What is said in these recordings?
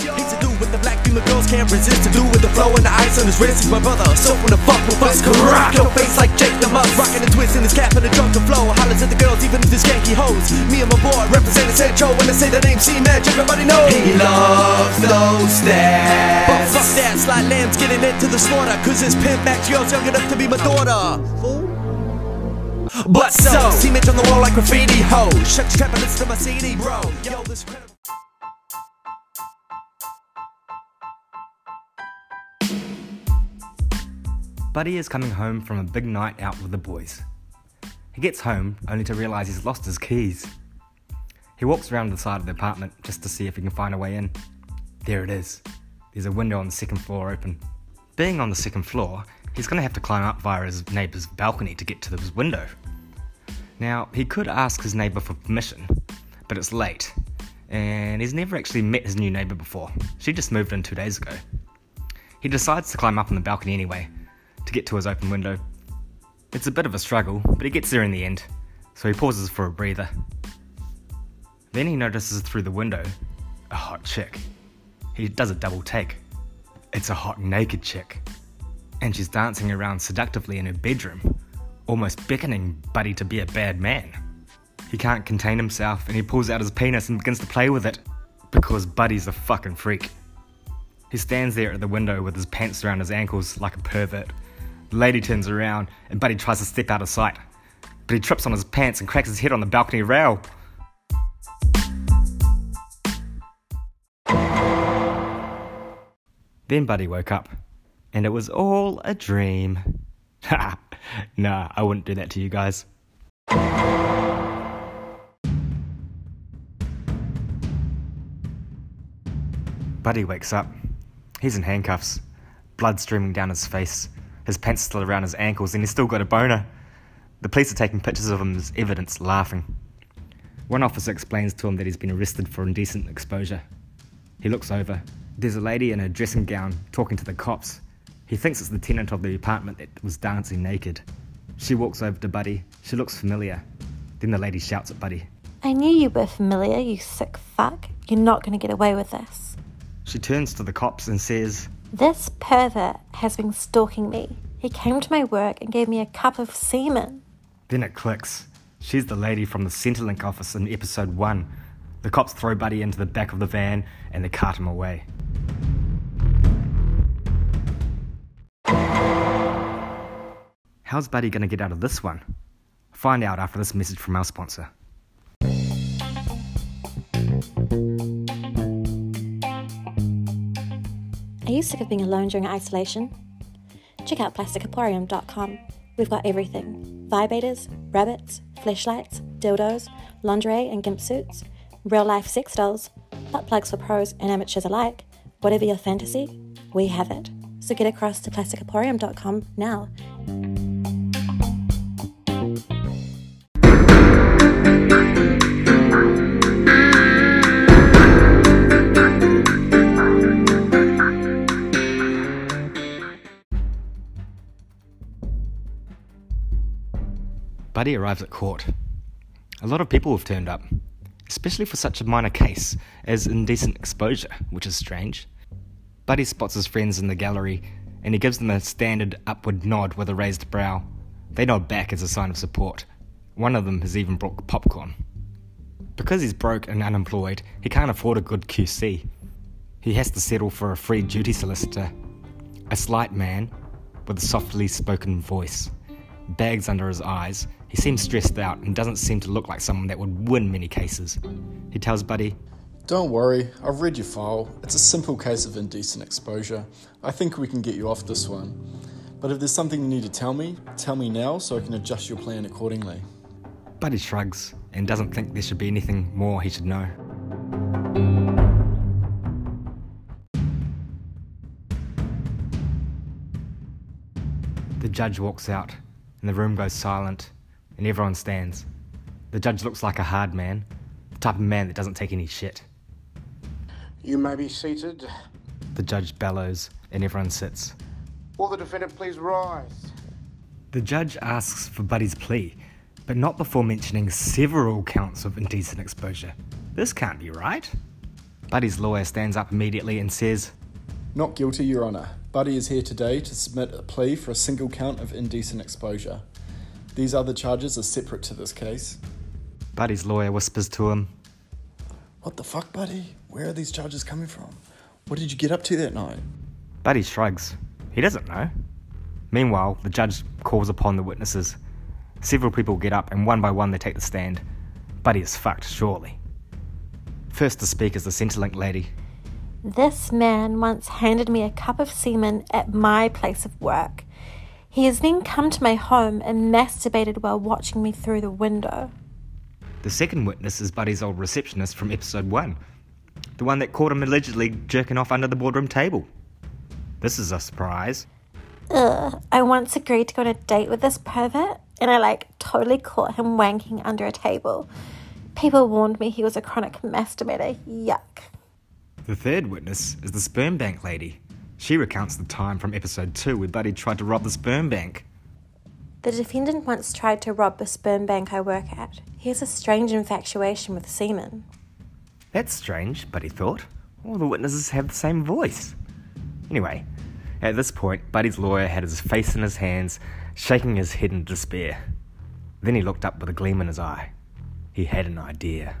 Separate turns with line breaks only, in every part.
He's to do with the black female girls can't resist to do with the flow and the ice on his wrist. He's my brother, so when the fuck with bust, can rock your face like Jake the Muss. Rocking and twisting his cap and the drunken flow. Hollers at the girls, even if this Yankee hoes. Me and my boy representing Sancho when they say the name C-Match, everybody knows. He loves those stats. But fuck that, Sly Lamb's getting into the slaughter. Cause his pimp Max girl's young enough to be my daughter. Fool. But so, C-Mitch on the wall like graffiti hoes. Shut your trap and listen to my CD, bro. Yo, this
Buddy is coming home from a big night out with the boys. He gets home only to realise he's lost his keys. He walks around the side of the apartment just to see if he can find a way in. There it is. There's a window on the second floor open. Being on the second floor, he's going to have to climb up via his neighbour's balcony to get to his window. Now, he could ask his neighbour for permission, but it's late, and he's never actually met his new neighbour before. She just moved in two days ago. He decides to climb up on the balcony anyway, to get to his open window. It's a bit of a struggle, but he gets there in the end, so he pauses for a breather. Then he notices through the window a hot chick. He does a double take. It's a hot naked chick. And she's dancing around seductively in her bedroom, almost beckoning Buddy to be a bad man. He can't contain himself and he pulls out his penis and begins to play with it because Buddy's a fucking freak. He stands there at the window with his pants around his ankles like a pervert. Lady turns around and Buddy tries to step out of sight, but he trips on his pants and cracks his head on the balcony rail. Then Buddy woke up, and it was all a dream. Ha! nah, I wouldn't do that to you guys. Buddy wakes up. He's in handcuffs, blood streaming down his face, his pants still around his ankles, and he's still got a boner. The police are taking pictures of him as evidence, laughing. One officer explains to him that he's been arrested for indecent exposure. He looks over. There's a lady in a dressing gown talking to the cops. He thinks it's the tenant of the apartment that was dancing naked. She walks over to Buddy. She looks familiar. Then the lady shouts at Buddy.
I knew you were familiar, you sick fuck. You're not going to get away with this.
She turns to the cops and says,
This pervert has been stalking me. He came to my work and gave me a cup of semen.
Then it clicks. She's the lady from the Centrelink office in episode 1. The cops throw Buddy into the back of the van and they cart him away. How's Buddy gonna get out of this one? Find out after this message from our sponsor.
Sick of being alone during isolation? Check out plasticaporium.com. We've got everything vibrators, rabbits, fleshlights, dildos, lingerie and gimp suits, real life sex dolls, butt plugs for pros and amateurs alike. Whatever your fantasy, we have it. So get across to plasticaporium.com now.
Buddy arrives at court. A lot of people have turned up, especially for such a minor case as indecent exposure, which is strange. Buddy spots his friends in the gallery and he gives them a standard upward nod with a raised brow. They nod back as a sign of support. One of them has even brought popcorn. Because he's broke and unemployed, he can't afford a good QC. He has to settle for a free duty solicitor, a slight man with a softly spoken voice. Bags under his eyes, he seems stressed out and doesn't seem to look like someone that would win many cases. He tells Buddy,
Don't worry, I've read your file. It's a simple case of indecent exposure. I think we can get you off this one. But if there's something you need to tell me, tell me now so I can adjust your plan accordingly.
Buddy shrugs and doesn't think there should be anything more he should know. The judge walks out, and the room goes silent, and everyone stands. The judge looks like a hard man, the type of man that doesn't take any shit.
You may be seated.
The judge bellows, and everyone sits.
Will the defendant please rise?
The judge asks for Buddy's plea, but not before mentioning several counts of indecent exposure. This can't be right. Buddy's lawyer stands up immediately and says,
Not guilty, Your Honour. Buddy is here today to submit a plea for a single count of indecent exposure. These other charges are separate to this case.
Buddy's lawyer whispers to him,
What the fuck, Buddy? Where are these charges coming from? What did you get up to that night?
Buddy shrugs. He doesn't know. Meanwhile, the judge calls upon the witnesses. Several people get up, and one by one they take the stand. Buddy is fucked, surely. First to speak is the Centrelink lady.
This man once handed me a cup of semen at my place of work. He has then come to my home and masturbated while watching me through the window.
The second witness is Buddy's old receptionist from episode 1, the one that caught him allegedly jerking off under the boardroom table. This is a surprise.
Ugh, I once agreed to go on a date with this pervert, and I like totally caught him wanking under a table. People warned me he was a chronic masturbator. Yuck.
The third witness is the sperm bank lady. She recounts the time from episode 2 where Buddy tried to rob the sperm bank.
The defendant once tried to rob the sperm bank I work at. He has a strange infatuation with semen.
That's strange, Buddy thought. All the witnesses have the same voice. Anyway, at this point, Buddy's lawyer had his face in his hands, shaking his head in despair. Then he looked up with a gleam in his eye. He had an idea.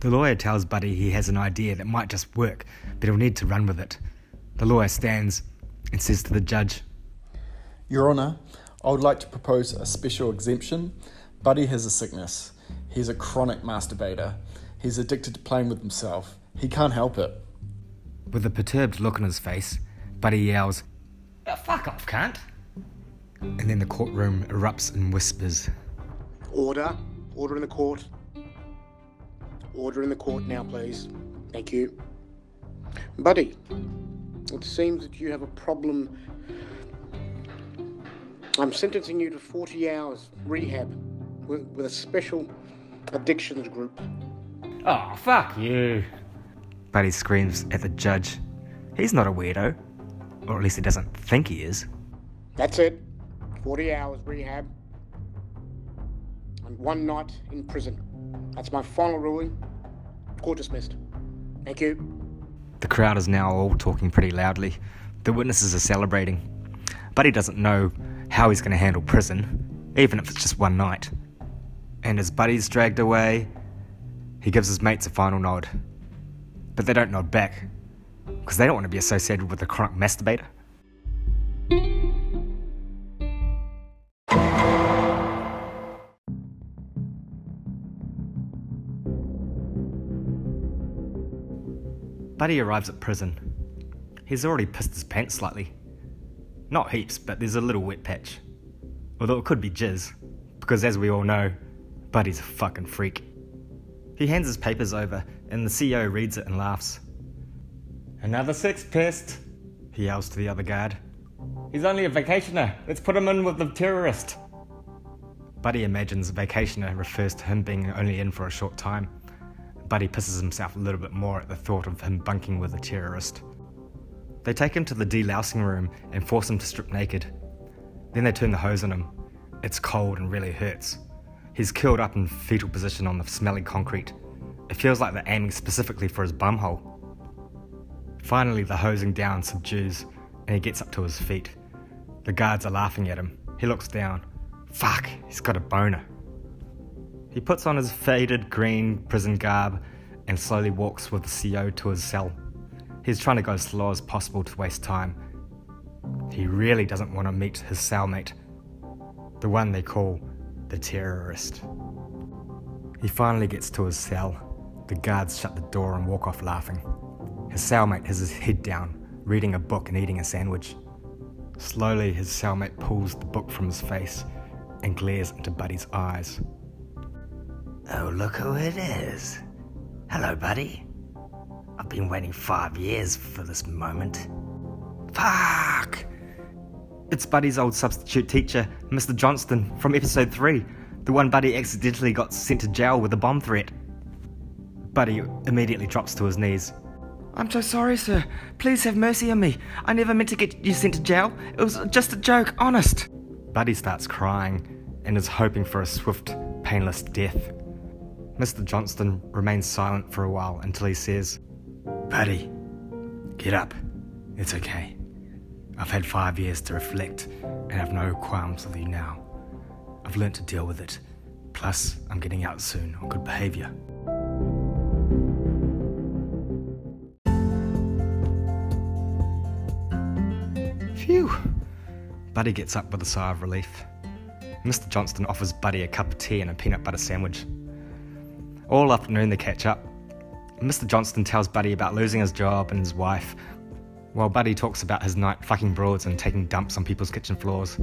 The lawyer tells Buddy he has an idea that might just work, but he'll need to run with it. The lawyer stands and says to the judge,
Your Honour, I would like to propose a special exemption. Buddy has a sickness. He's a chronic masturbator. He's addicted to playing with himself. He can't help it.
With a perturbed look on his face, Buddy yells, "Oh, Fuck off, cunt! And then the courtroom erupts in whispers.
Order. Order in the court. Order in the court now, please. Thank you. Buddy, it seems that you have a problem. I'm sentencing you to 40 hours rehab with, with a special addictions group.
Oh, fuck you! Buddy screams at the judge. He's not a weirdo. Or at least he doesn't think he is.
That's it. 40 hours rehab. And one night in prison. That's my final ruling. Court dismissed. Thank you.
The crowd is now all talking pretty loudly. The witnesses are celebrating. Buddy doesn't know how he's going to handle prison, even if it's just one night. And as Buddy's dragged away, he gives his mates a final nod. But they don't nod back, because they don't want to be associated with a chronic masturbator. Buddy arrives at prison. He's already pissed his pants slightly. Not heaps, but there's a little wet patch. Although it could be jizz, because as we all know, Buddy's a fucking freak. He hands his papers over, and the CEO reads it and laughs. Another six pissed, he yells to the other guard. He's only a vacationer. Let's put him in with the terrorist. Buddy imagines vacationer refers to him being only in for a short time. Buddy pisses himself a little bit more at the thought of him bunking with a terrorist. They take him to the delousing room and force him to strip naked. Then they turn the hose on him. It's cold and really hurts. He's curled up in fetal position on the smelly concrete. It feels like they're aiming specifically for his bumhole. Finally, the hosing down subdues and he gets up to his feet. The guards are laughing at him. He looks down. Fuck, he's got a boner. He puts on his faded green prison garb and slowly walks with the CO to his cell. He's trying to go as slow as possible to waste time. He really doesn't want to meet his cellmate, the one they call the terrorist. He finally gets to his cell. The guards shut the door and walk off laughing. His cellmate has his head down, reading a book and eating a sandwich. Slowly, his cellmate pulls the book from his face and glares into Buddy's eyes. Oh, look who it is. Hello, Buddy. I've been waiting five years for this moment. Fuck! It's Buddy's old substitute teacher, Mr. Johnston, from episode 3, the one Buddy accidentally got sent to jail with a bomb threat. Buddy immediately drops to his knees. I'm so sorry, sir. Please have mercy on me. I never meant to get you sent to jail. It was just a joke, honest. Buddy starts crying and is hoping for a swift, painless death. Mr. Johnston remains silent for a while until he says, Buddy, get up. It's okay. I've had five years to reflect and have no qualms with you now. I've learnt to deal with it. Plus, I'm getting out soon on good behaviour. Phew! Buddy gets up with a sigh of relief. Mr. Johnston offers Buddy a cup of tea and a peanut butter sandwich. All afternoon they catch up. Mr. Johnston tells Buddy about losing his job and his wife, while Buddy talks about his night fucking broads and taking dumps on people's kitchen floors.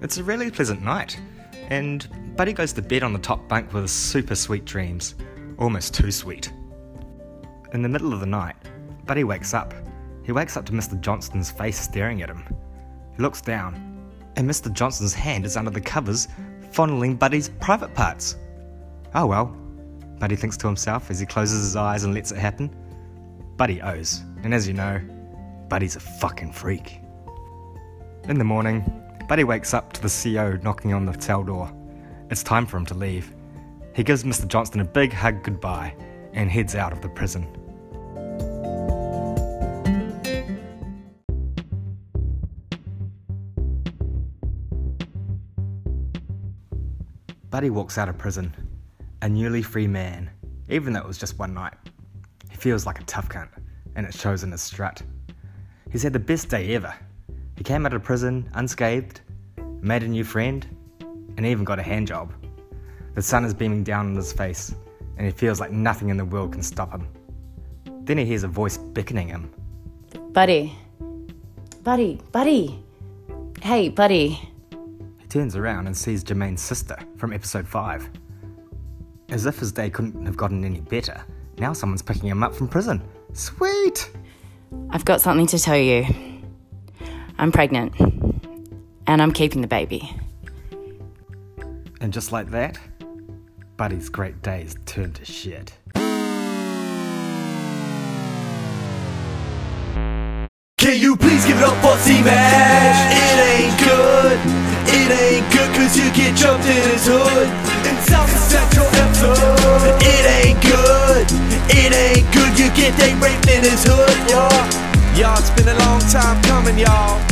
It's a really pleasant night, and Buddy goes to bed on the top bunk with super sweet dreams. Almost too sweet. In the middle of the night, Buddy wakes up. He wakes up to Mr. Johnston's face staring at him. He looks down, and Mr. Johnston's hand is under the covers, fondling Buddy's private parts. Oh well, Buddy thinks to himself as he closes his eyes and lets it happen. Buddy owes, and as you know, Buddy's a fucking freak. In the morning, Buddy wakes up to the CO knocking on the cell door. It's time for him to leave. He gives Mr. Johnston a big hug goodbye and heads out of the prison. Buddy walks out of prison, a newly free man, even though it was just one night. He feels like a tough cunt, and it shows in his strut. He's had the best day ever. He came out of prison unscathed, made a new friend, and even got a hand job. The sun is beaming down on his face, and he feels like nothing in the world can stop him. Then he hears a voice beckoning him.
Buddy. Buddy, buddy. Hey, buddy.
He turns around and sees Jermaine's sister from episode 5. As if his day couldn't have gotten any better, now someone's picking him up from prison. Sweet!
I've got something to tell you. I'm pregnant. And I'm keeping the baby.
And just like that, Buddy's great days turned to shit.
Can you please give it up for C-Mash? It ain't good, it ain't good cause you get jumped in his hood In South Central It ain't good, it ain't good, you get they raped in his hood, y'all. Y'all, it's been a long time coming, y'all